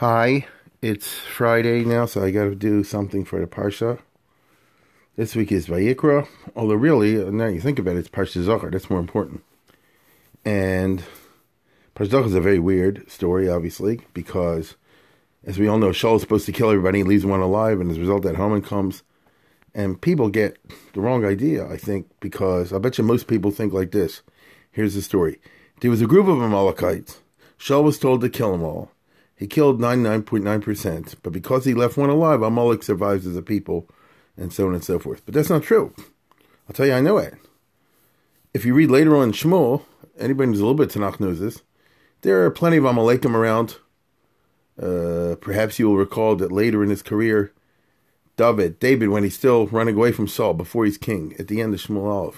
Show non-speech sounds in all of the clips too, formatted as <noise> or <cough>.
Hi, it's Friday now, so I got to do something for the Parsha. This week is Vayikra, although really, now you think about it, it's Parsha Zachar. That's more important. And Parsha Zachar is a very weird story, obviously, because as we all know, Shaul is supposed to kill everybody, leaves one alive, and as a result, that Haman comes. And people get the wrong idea, I think, because I bet you most people think like this. Here's the story. There was a group of Amalekites. Shaul was told to kill them all. He killed 99.9%, but because he left one alive, Amalek survives as a people, and so on and so forth. But that's not true. I'll tell you, I know it. If you read later on in Shmuel, anybody who's a little bit Tanakh knows this, there are plenty of Amalekim around uh, perhaps you will recall that later in his career, David, David, when he's still running away from Saul before he's king, at the end of Shmuel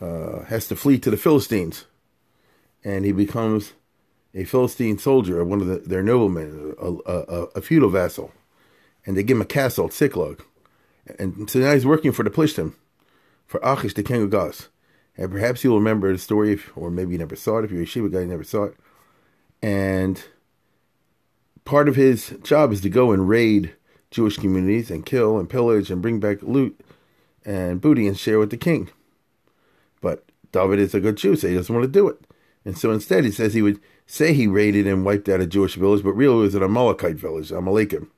uh, has to flee to the Philistines, and he becomes a Philistine soldier, one of the, their noblemen, a, a, a, feudal vassal, and they give him a castle at Ziklag, and so now he's working for the Plishtim, for Achish, the king of Gath. And perhaps you'll remember the story, if, or maybe you never saw it. If you're a Shiva guy, you never saw it. And part of his job is to go and raid Jewish communities and kill and pillage and bring back loot and booty and share with the king. But David is a good Jew, so he doesn't want to do it. And so instead, he says he would say he raided and wiped out a Jewish village, but really it was an Amalekite village, Amalekim.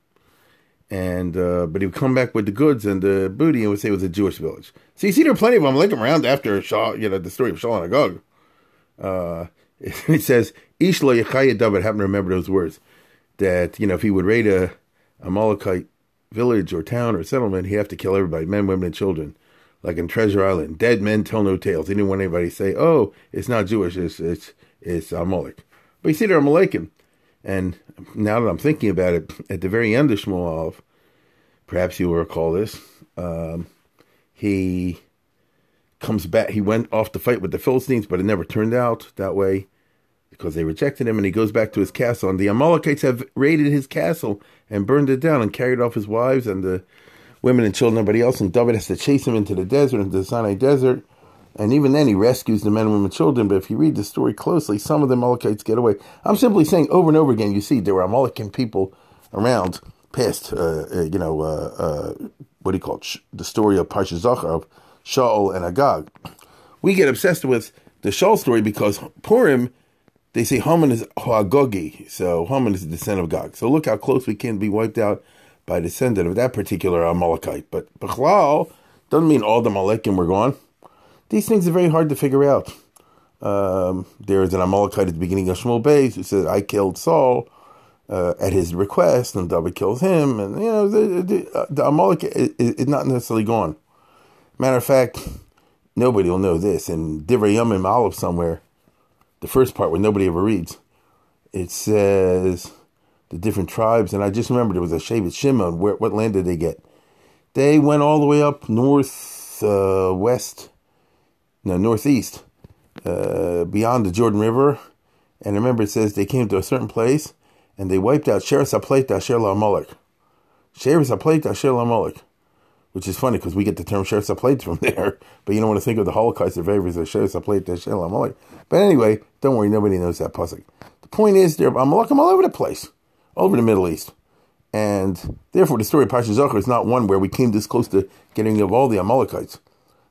And uh, but he would come back with the goods and the booty and would say it was a Jewish village. So you see, there are plenty of Amalekim around after Shaw, you know, the story of Shaul and Agag. Uh, <laughs> it says, Ish lo David happened to remember those words that you know if he would raid a Amalekite village or town or settlement, he'd have to kill everybody, men, women, and children. Like in Treasure Island, dead men tell no tales. He didn't want anybody to say, "Oh, it's not Jewish, it's it's it's Amalek." But you see, they're Amalekim. And now that I'm thinking about it, at the very end of Shmuel, perhaps you will recall this, um, he comes back. He went off to fight with the Philistines, but it never turned out that way because they rejected him, and he goes back to his castle. And the Amalekites have raided his castle and burned it down and carried off his wives and the women and children, everybody else. And David has to chase him into the desert, into the Sinai desert. And even then, he rescues the men, women, children. But if you read the story closely, some of the Amalekites get away. I'm simply saying over and over again, you see there were Amalekian people around, past, uh, uh, you know, uh, uh, what do you call it? The story of Parsha Zachar of Shaul and Agag. We get obsessed with the Shaul story because Purim they say Haman is Hagogi, so Haman is the descendant of Gog. So look how close we can be wiped out by a descendant of that particular Amalekite. But Bechlal doesn't mean all the Amalekim were gone. These things are very hard to figure out. Um, there is an Amalekite at the beginning of Shmuel Beis who said, I killed Saul uh, at his request, and David kills him. And, you know, the, the, the Amalek is, is, not necessarily gone. Matter of fact, nobody will know this. In Divrei Yamim Aleph somewhere, the first part where nobody ever reads. It says the different tribes, and I just remember there was a Shevet Shimon. Where what land did they get? They went all the way up north, uh, west, no northeast, uh, beyond the Jordan River. And remember, it says they came to a certain place and they wiped out Sheres Aplet Asher Amalek. Sheres Aplet Asher Amalek which is funny because we get the term Sheretz plate <laughs> from there, but you don't want to think of the Holocaust survivors as Sheretz plate Amalek. But anyway, don't worry, nobody knows that pasuk. The point is, there Amalek all over the place, all over the Middle East, and therefore the story of Parsha Zachar is not one where we came this close to getting rid of all the Amalekites.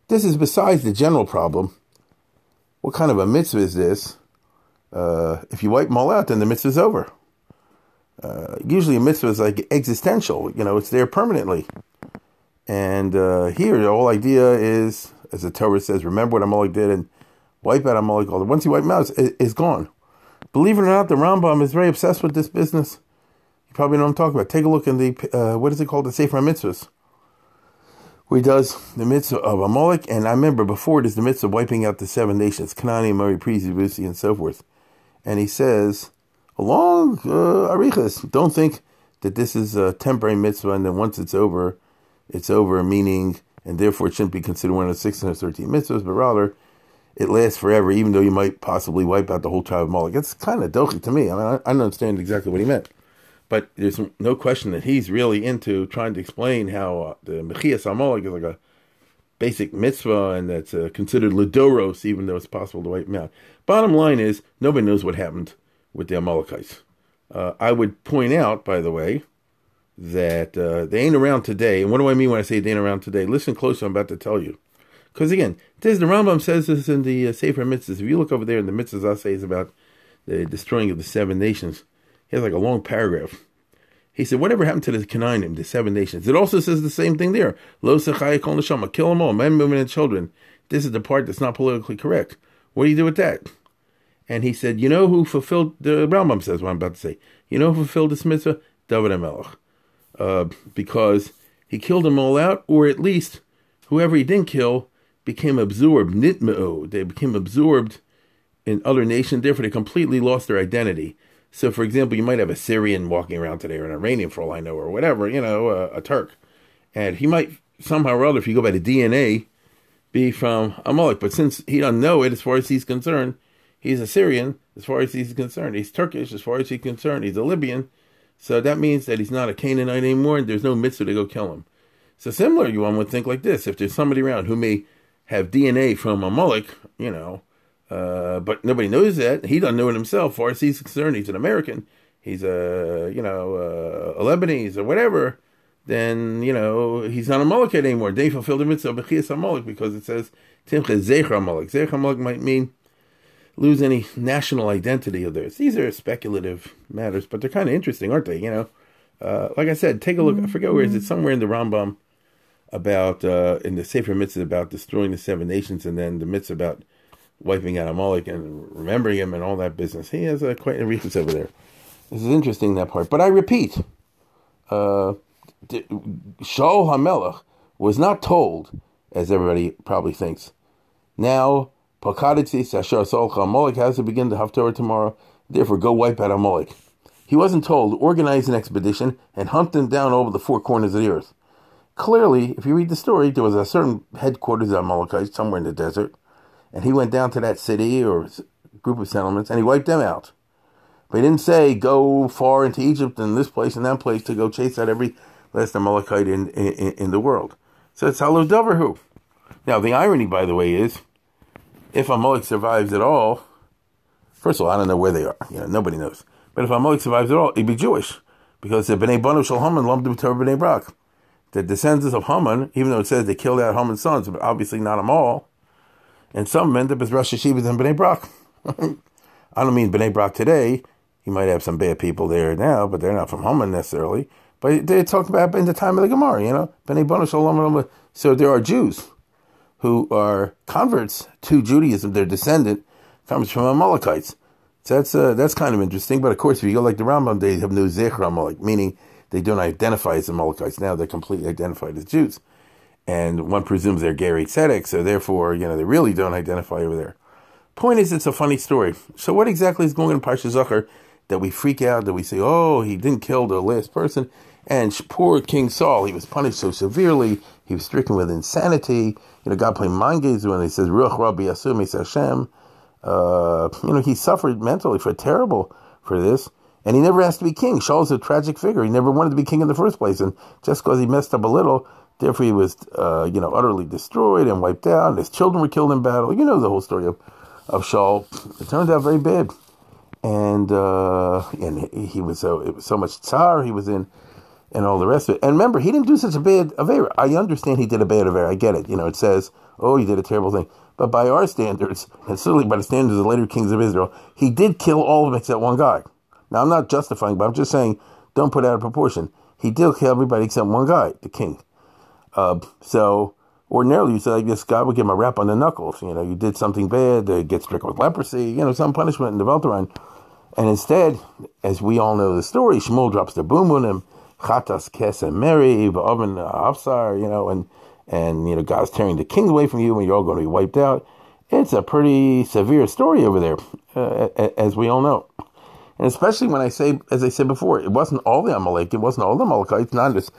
This is besides the general problem. What kind of a mitzvah is this? Uh, if you wipe them all out, then the mitzvah is over. Uh, usually a mitzvah is like existential, you know, it's there permanently. And uh, here, the whole idea is, as the Torah says, remember what Amalek did and wipe out Amalek. Once you wipe him out, it's, it's gone. Believe it or not, the Rambam is very obsessed with this business. You probably know what I'm talking about. Take a look in the, uh, what is it called? The Sefer Mitzvahs. Where he does the mitzvah of Amalek. And I remember before it is the mitzvah of wiping out the seven nations, Kanani, Murray, Prezi, Busi, and so forth. and he says, along uh, arichas, don't think that this is a temporary mitzvah and then once it's over, it's over, meaning, and therefore it shouldn't be considered one of the 613 mitzvahs, but rather it lasts forever, even though you might possibly wipe out the whole tribe of Moloch. It's kind of dochi to me. I mean, I, I don't understand exactly what he meant. But there's no question that he's really into trying to explain how uh, the Mechias Amalek is like a basic mitzvah and that's uh, considered Lidoros, even though it's possible to wipe them out. Bottom line is, nobody knows what happened with the Amalekites. Uh, I would point out, by the way, that uh, they ain't around today. And what do I mean when I say they ain't around today? Listen close, I'm about to tell you. Because again, this the Rambam says this in the uh, Sefer Mitzvahs. If you look over there in the Mitzvahs, I say is about the destroying of the seven nations. He has like a long paragraph. He said, whatever happened to the Canaanim, the seven nations? It also says the same thing there. Lo kol neshama, kill them all, men, women, and children. This is the part that's not politically correct. What do you do with that? And he said, you know who fulfilled, the Rambam says what I'm about to say. You know who fulfilled this mitzvah? David HaMelech. Uh, because he killed them all out, or at least whoever he didn't kill became absorbed, nitmeo. They became absorbed in other nations, therefore they completely lost their identity. So, for example, you might have a Syrian walking around today, or an Iranian, for all I know, or whatever, you know, a, a Turk. And he might somehow or other, if you go by the DNA, be from a Amalek. But since he doesn't know it, as far as he's concerned, he's a Syrian, as far as he's concerned. He's Turkish, as far as he's concerned. He's a Libyan. So that means that he's not a Canaanite anymore, and there's no mitzvah to go kill him. So similar, you one would think like this: if there's somebody around who may have DNA from a Amalek, you know, uh, but nobody knows that. He doesn't know it himself. Far as he's concerned, he's an American. He's a you know uh, a Lebanese or whatever. Then you know he's not a Amalekite anymore. They fulfilled the mitzvah b'chias Amalek because it says Timche Zecher Amalek. Zecher Amalek might mean lose any national identity of theirs. These are speculative matters, but they're kind of interesting, aren't they? You know, uh, like I said, take a look. I forget where is it. Somewhere in the Rambam about uh, in the Sefer Mitzvah about destroying the seven nations, and then the mitzvah about wiping out Amalek and remembering him and all that business. He has a quite a reference over there. This is interesting that part. But I repeat, uh, Shaul Hamelech was not told, as everybody probably thinks. Now, Pakaditzi Sashar Solcha Amalek has to begin the Haftarah tomorrow. Therefore, go wipe out Amalek. He wasn't told, organize an expedition and hunt them down over the four corners of the earth. Clearly, if you read the story, there was a certain headquarters of Amalekites somewhere in the desert and he went down to that city or group of settlements and he wiped them out. But he didn't say go far into Egypt and this place and that place to go chase out every last Amalekite in, in, in the world. So it's Halo Doverhu. Now, the irony, by the way, is if Amalek survives at all, first of all, I don't know where they are. You know, nobody knows. But if Amalek survives at all, he'd be Jewish. Because the Bnei Banu Shal Haman lumped him to Bnei Brak. The descendants of Haman, even though it says they killed out Haman's sons, but obviously not them all, and some end up as Rosh Hashivas and Bnei Brak. <laughs> I don't mean Bnei Brak today. You might have some bad people there now, but they're not from Haman necessarily. But they talk about in the time of the Gemara, you know, Bnei Shalom. So there are Jews who are converts to Judaism. Their descendant comes from Amalekites. So that's uh, that's kind of interesting. But of course, if you go like the Rambam, they have no Zecher Amalek, meaning they don't identify as Amalekites. Now they're completely identified as Jews and one presumes they're Gerei Tzedek, so therefore, you know, they really don't identify over there. Point is, it's a funny story. So, what exactly is going on in Parsha Zachar that we freak out, that we say, oh, he didn't kill the last person? And poor King Saul, he was punished so severely, he was stricken with insanity. You know, God played mind games when he says, Ruach Rabbi Yasum Hashem. Uh, you know, he suffered mentally for terrible for this. And he never asked to be king. Shaul's a tragic figure. He never wanted to be king in the first place. And just because he messed up a little, Therefore, he was, uh, you know, utterly destroyed and wiped out. And his children were killed in battle. You know the whole story of, of Shaul. It turned out very bad, and uh, and he, he was so it was so much tsar he was in, and all the rest of it. And remember, he didn't do such a bad avera. I understand he did a bad avera. I get it. You know, it says, oh, he did a terrible thing. But by our standards, and certainly by the standards of the later kings of Israel, he did kill all of them except one guy. Now, I'm not justifying, but I'm just saying, don't put out of proportion. He did kill everybody except one guy, the king. Uh, so ordinarily you say like this guy would give him a rap on the knuckles. You know, you did something bad, they get stricken with leprosy, you know, some punishment in the Velteron. And instead, as we all know the story, Shmuel drops the boom on him, Chatas Kesem Mary, Oven Afsar, you know, and and you know, God's tearing the king away from you and you're all going to be wiped out. it's a pretty severe story over there, uh, as we all know. And especially when I say, as I said before, it wasn't all the Amalek, it wasn't all the Amalekites, not as,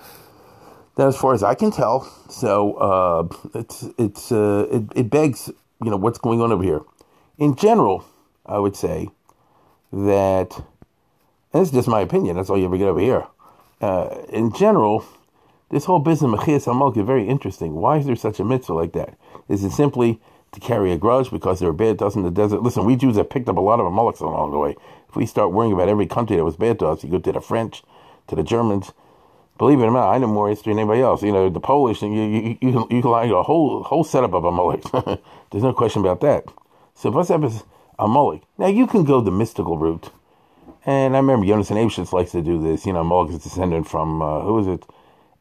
as far as I can tell. So uh, it's it's uh, it, it begs, you know, what's going on over here. In general, I would say that, and it's just my opinion. That's all you ever get over here. Uh, in general, this whole business of Mechias Amalek is very interesting. Why is there such a mitzvah like that? Is it simply to carry a grudge because there were bad to us in the desert? Listen, we Jews have picked up a lot of Amaleks along the way. If we start worrying about every country that was bad to us, you go to the French, to the Germans. Believe it or not, I know more history than anybody else. You know, the Polish, you you you like a whole whole setup of a Amalek. <laughs> There's no question about that. So what's up is Amalek. Now you can go the mystical route, and I remember Jonathan Eybeschutz likes to do this. You know, Amalek is descendant from uh, who is it?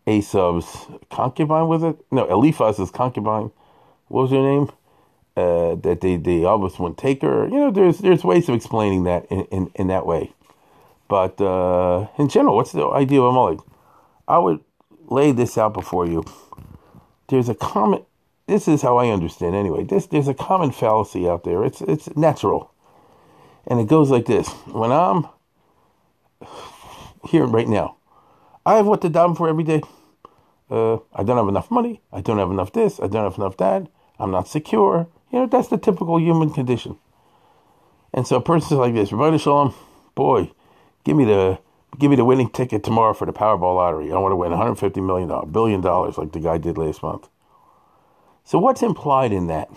Esau's concubine was it? No, Eliphaz's concubine. What was her name? Uh, that they they almost wouldn't take her. You know, there's there's ways of explaining that in in, in that way. But uh, in general, what's the idea of a Amalek? I would lay this out before you. There's a common. This is how I understand anyway. This there's a common fallacy out there. It's it's natural, and it goes like this. When I'm here right now, I have what to daven for every day. Uh, I don't have enough money. I don't have enough this. I don't have enough that. I'm not secure. You know, that's the typical human condition. And so a person's like this, Ribono Shel Olam, boy, give me the give me the winning ticket tomorrow for the Powerball lottery. I want to win 150 million dollars, billion dollars like the guy did last month. So what's implied in that?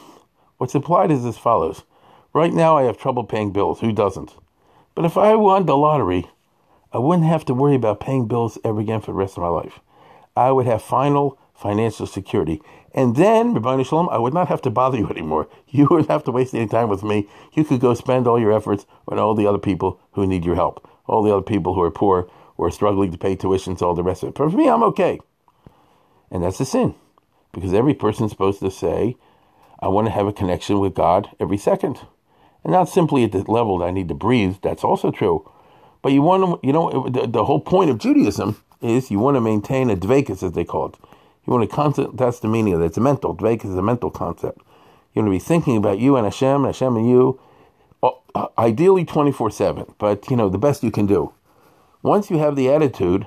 What's implied is as follows. Right now I have trouble paying bills. Who doesn't? But if I won the lottery, I wouldn't have to worry about paying bills ever again for the rest of my life. I would have final financial security. And then, Ribono Shel Olam, I would not have to bother you <laughs> anymore. You wouldn't have to waste any time with me. You could go spend all your efforts on all the other people who need your help, all the other people who are poor or struggling to pay tuitions, all the rest of it. But for me, I'm okay. And that's a sin. Because every person's supposed to say, I want to have a connection with God every second. And not simply at the level that I need to breathe, that's also true. But you want to, you know, the, the whole point of Judaism is you want to maintain a dvekas, as they call it. You want to concept, that's the meaning of it. It's a mental, dvekas is a mental concept. You want to be thinking about you and Hashem, and Hashem and you, Oh, uh, ideally 24 7, but, you know, the best you can do. Once you have the attitude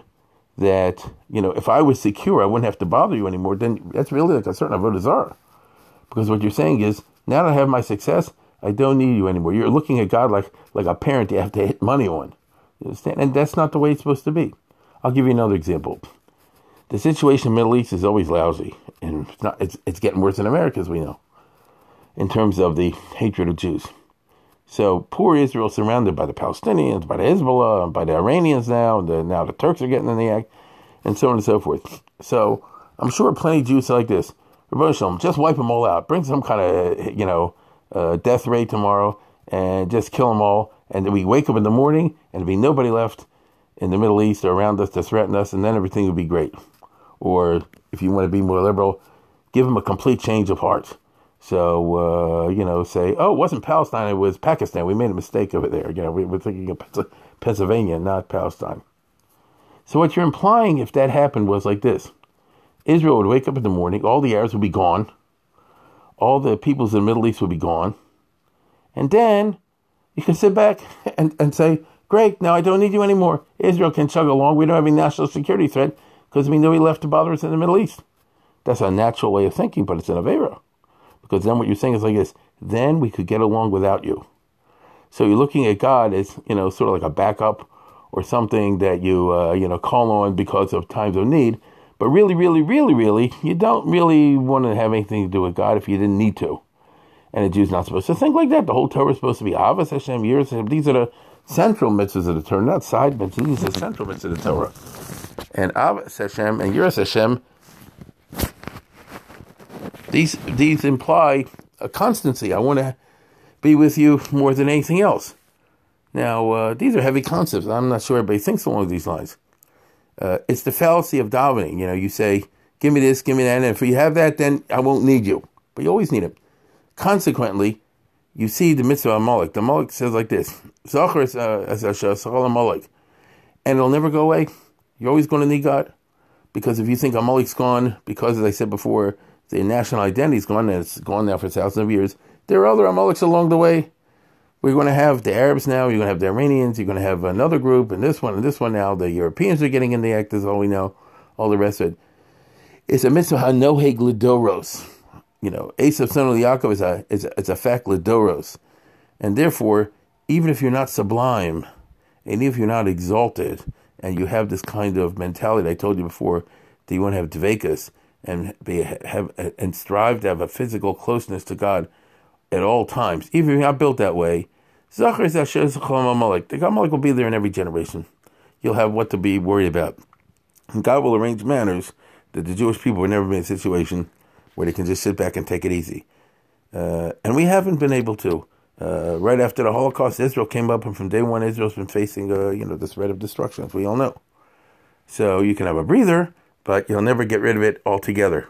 that, you know, if I was secure, I wouldn't have to bother you anymore, then that's really like a certain avodah zarah. Because what you're saying is, now that I have my success, I don't need you anymore. You're looking at God like, like a parent you have to hit money on. You understand? And that's not the way it's supposed to be. I'll give you another example. The situation in the Middle East is always lousy, and it's, not, it's, it's getting worse in America, as we know, in terms of the hatred of Jews. So poor Israel, surrounded by the Palestinians, by the Hezbollah, by the Iranians now, the, now the Turks are getting in the act, and so on and so forth. So I'm sure plenty of Jews like this. Shalom, just wipe them all out. Bring some kind of, you know, uh, death ray tomorrow, and just kill them all. And then we wake up in the morning, and there'll be nobody left in the Middle East or around us to threaten us, and then everything will be great. Or if you want to be more liberal, give them a complete change of heart. So, uh, you know, say, oh, it wasn't Palestine, it was Pakistan. We made a mistake over there. You know, we were thinking of Pennsylvania, not Palestine. So, what you're implying, if that happened, was like this Israel would wake up in the morning, all the Arabs would be gone, all the peoples in the Middle East would be gone, and then you can sit back <laughs> and, and say, Great, now I don't need you anymore. Israel can chug along. We don't have any national security threat because we know he left to bother us in the Middle East. That's a natural way of thinking, but it's an Avera. Because then what you're saying is like this then we could get along without you. So you're looking at God as, you know, sort of like a backup or something that you, uh, you know, call on because of times of need. But really, really, really, really, you don't really want to have anything to do with God if you didn't need to. And a Jew's not supposed to think like that. The whole Torah is supposed to be Ahavas Hashem, Yiras Hashem. These are the central mitzvahs of the Torah, not side mitzvahs. These are central mitzvahs of the Torah. And Ahavas Hashem and Yiras Hashem, these, these imply a constancy. I want to be with you more than anything else. Now, uh, these are heavy concepts. I'm not sure everybody thinks along these lines. Uh, it's the fallacy of davening. You know, you say, give me this, give me that, and if you have that, then I won't need you. But you always need it. Consequently, you see the mitzvah Amalek. The Amalek says like this: Zachar a Amalek, and it'll never go away. You're always going to need God, because if you think Amalek's gone, because as I said before, the national identity's gone, and it's gone now for thousands of years, there are other Amaleks along the way. We're going to have the Arabs now. You're going to have the Iranians. You're going to have another group, and this one, and this one now. The Europeans are getting in the act, is all we know. All the rest of it. It's a mitzvah hanoheg lidoros. You know, Esav son of Yaakov is a, is a, it's a fact lidoros. And therefore, even if you're not sublime, and even if you're not exalted, and you have this kind of mentality I told you before, that you want to have dvekas and be have and strive to have a physical closeness to God at all times, even if you're not built that way. The Amalek will be there in every generation. You'll have what to be worried about. And God will arrange manners that the Jewish people will never be in a situation where they can just sit back and take it easy. Uh, and we haven't been able to. Uh, right after the Holocaust, Israel came up, and from day one, Israel's been facing, uh, you know, the threat of destruction, as we all know. So you can have a breather, but you'll never get rid of it altogether.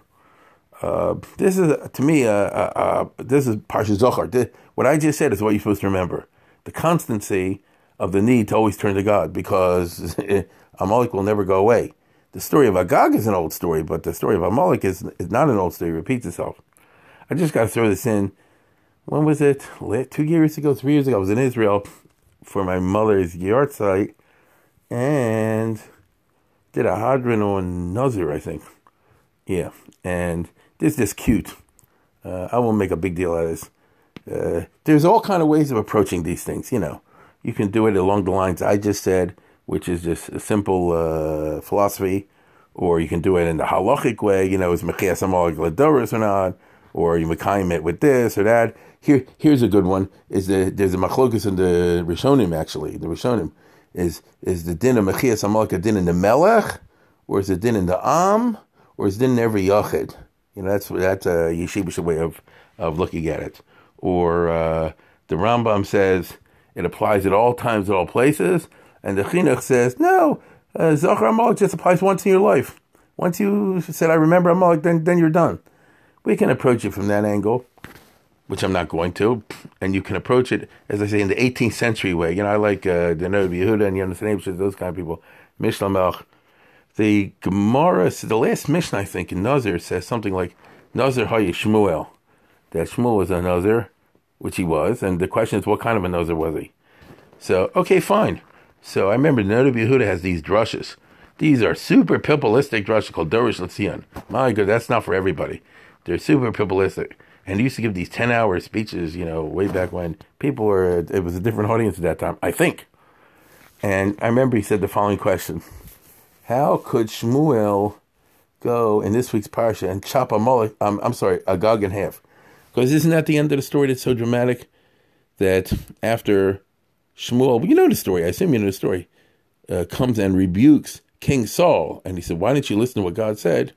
Uh, this is, to me, uh, uh, uh this is Parsha Zohar. what I just said is what you're supposed to remember. The constancy of the need to always turn to God, because <laughs> Amalek will never go away. The story of Agag is an old story, but the story of Amalek is, is not an old story. It repeats itself. I just got to throw this in when was it? Two years ago, three years ago, I was in Israel for my mother's yahrzeit and did a hadran on Nazir, I think. Yeah, and this is cute. Uh, I won't make a big deal out of this. Uh, there's all kind of ways of approaching these things. You know, you can do it along the lines I just said, which is just a simple uh, philosophy, or you can do it in the halachic way. You know, is mechias amalek ladoris or not, or you mekayim it with this or that. Here, here's a good one. Is the there's a machlokus in the Rishonim actually. The Rishonim is is the din of mechias amalek a din in the melech, or is it din in the am, or is it din in every yachid? You know, that's that's a yeshivish way of of looking at it. Or uh, the Rambam says it applies at all times, at all places, and the Chinuch says no. Uh, Zachar Amalek just applies once in your life. Once you said, "I remember Amalek," then then you're done. We can approach it from that angle which I'm not going to, and you can approach it, as I say, in the 18th century way. You know, I like uh, the Noda Yehuda and understand those kind of people. Mishnah Melch. The Gemara, the last Mishnah, I think, in Nazir says something like, Nazir Hayi Shmuel. That Shmuel was a Nazir, which he was, and the question is, what kind of a Nazir was he? So, okay, fine. So I remember Noda Yehuda has these drushes. These are super pilpulistic drushes called Dorish Latzion. My God, that's not for everybody. They're super pilpulistic and he used to give these 10 hour speeches, you know, way back when people were, it was a different audience at that time, I think. And I remember he said the following question How could Shmuel go in this week's parsha and chop a mullet, um, I'm sorry, a Gog in half? Because isn't that the end of the story that's so dramatic that after Shmuel, you know the story, I assume you know the story, uh, comes and rebukes King Saul, and he said, Why didn't you listen to what God said?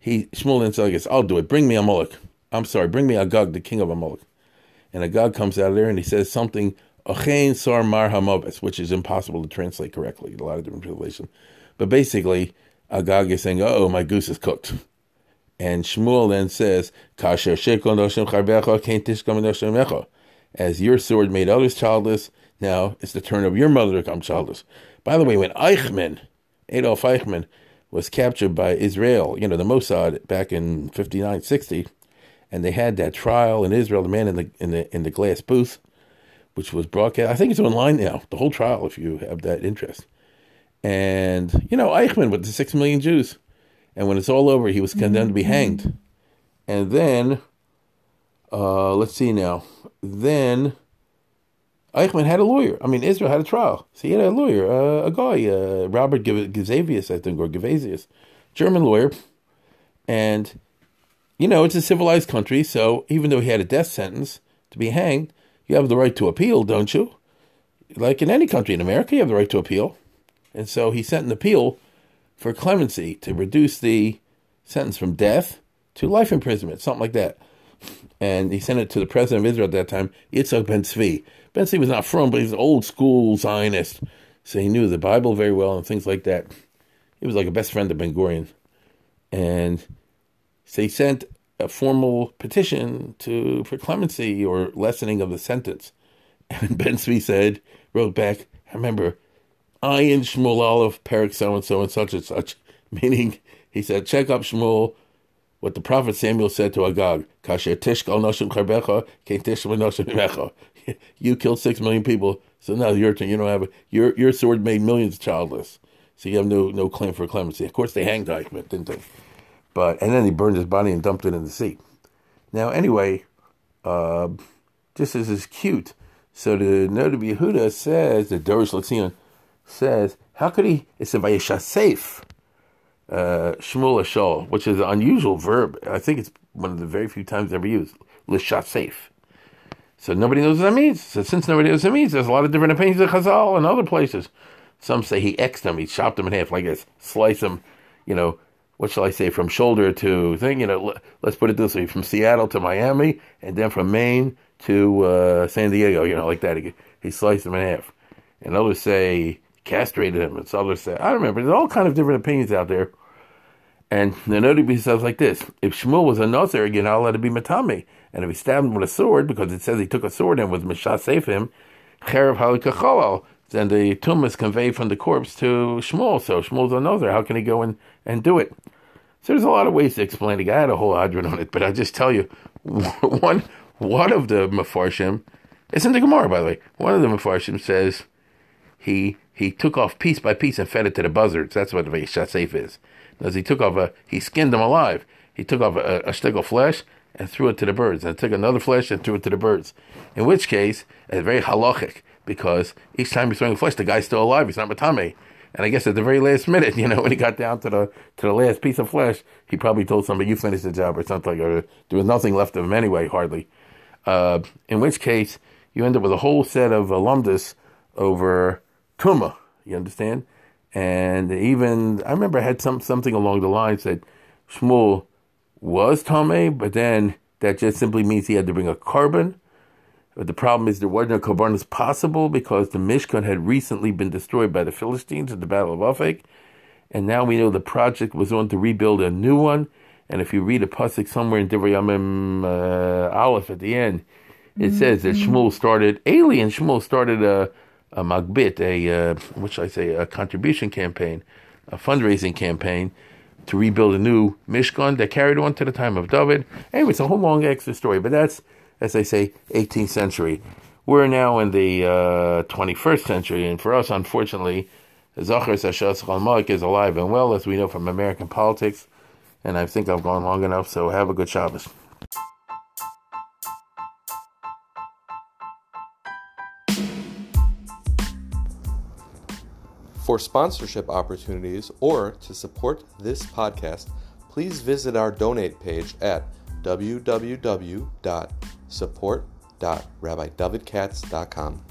He Shmuel then said, I'll do it. Bring me a mullet. I'm sorry, bring me Agag, the king of Amalek. And Agag comes out of there and he says something, Sar Mar Hamobes, which is impossible to translate correctly, a lot of different translations. But basically, Agag is saying, oh, my goose is cooked. And Shmuel then says, As your sword made others childless, now it's the turn of your mother to become childless. By the way, when Eichmann, Adolf Eichmann, was captured by Israel, you know, the Mossad back in 59, 60, and they had that trial in Israel, the man in the in the in the glass booth, which was broadcast. I think it's online now. The whole trial, if you have that interest. And you know Eichmann with the six million Jews, and when it's all over, he was condemned to be hanged. And then, uh, let's see now. Then Eichmann had a lawyer. I mean, Israel had a trial, so he had a lawyer, uh, a guy, uh, Robert Gazavius, I think, or Gavasius, German lawyer, and you know, it's a civilized country, so even though he had a death sentence to be hanged, you have the right to appeal, don't you? Like in any country in America, you have the right to appeal. And so he sent an appeal for clemency to reduce the sentence from death to life imprisonment, something like that. And he sent it to the president of Israel at that time, Yitzhak Ben Tzvi. Ben Tzvi was not from, but he's an old school Zionist. So he knew the Bible very well and things like that. He was like a best friend of Ben Gurion. And he sent a formal petition to for clemency or lessening of the sentence. <laughs> And Ben Tzvi said, wrote back, I remember, I and Shmuel Aleph, Perik so and so and such and such. <laughs> Meaning, he said, check up Shmuel, what the prophet Samuel said to Agag. <laughs> You killed six million people, so now your turn. You don't have a, your your sword made millions childless, so you have no no claim for clemency. Of course, they hanged Eichmann, didn't they? But and then he burned his body and dumped it in the sea. Now, anyway, uh, this is is cute. So the Noda Yehuda says the Dorish Latzion says, how could he? It's a Vayishasef uh, Shmuel Ashol, which is an unusual verb. I think it's one of the very few times ever used. Lishatsef. So nobody knows what that means. So since nobody knows what that means, there's a lot of different opinions of Chazal and other places. Some say he Xed them, he chopped them in half like this, slice them, you know, what shall I say, from shoulder to thing, you know, let's put it this way, from Seattle to Miami, and then from Maine to uh, San Diego, you know, like that. He, he sliced them in half. And others say castrated him, and others say, I don't remember. There's all kind of different opinions out there. And the Nodi says like this: If Shmuel was a Nazir, you're not allowed to be Matami. And if he stabbed him with a sword, because it says he took a sword and was Mishasef him, then the tuma is conveyed from the corpse to Shmuel. So Shmuel's a Nazir. How can he go and, and do it? So there's a lot of ways to explain it. I had a whole hadran on it, but I'll just tell you <laughs> one one of the Mefarshim, it's in the Gemara, by the way. One of the Mefarshim says he he took off piece by piece and fed it to the buzzards. That's what the Shasef is. As he took off a, he skinned them alive. He took off a, a stick of flesh and threw it to the birds, and took another flesh and threw it to the birds. In which case, it's very halachic because each time he's throwing flesh, the guy's still alive. He's not matame. And I guess at the very last minute, <laughs> you know, when he got down to the to the last piece of flesh, he probably told somebody, "You finish the job" or something. Or there was nothing left of him anyway, hardly. Uh, in which case, you end up with a whole set of alumnus over tuma. You understand? And even I remember I had some something along the lines that Shmuel was Tomei, but then that just simply means he had to bring a korban. But the problem is there wasn't a korbanos possible because the Mishkan had recently been destroyed by the Philistines at the Battle of Aphek, and now we know the project was on to rebuild a new one. And if you read a pasuk somewhere in Divrei Yamim uh, Aleph at the end, it mm-hmm. says that Shmuel started alien. Shmuel started a a magbit, a uh, what should I say, a contribution campaign, a fundraising campaign to rebuild a new Mishkan that carried on to the time of David. Anyway, it's a whole long extra story, but that's, as I say, 18th century. We're now in the uh, 21st century, and for us, unfortunately, Zachar Sashas Chalmak is alive and well, as we know from American politics. And I think I've gone long enough, so have a good Shabbos. For sponsorship opportunities or to support this podcast, please visit our donate page at www.support.rabbidavidkatz.com.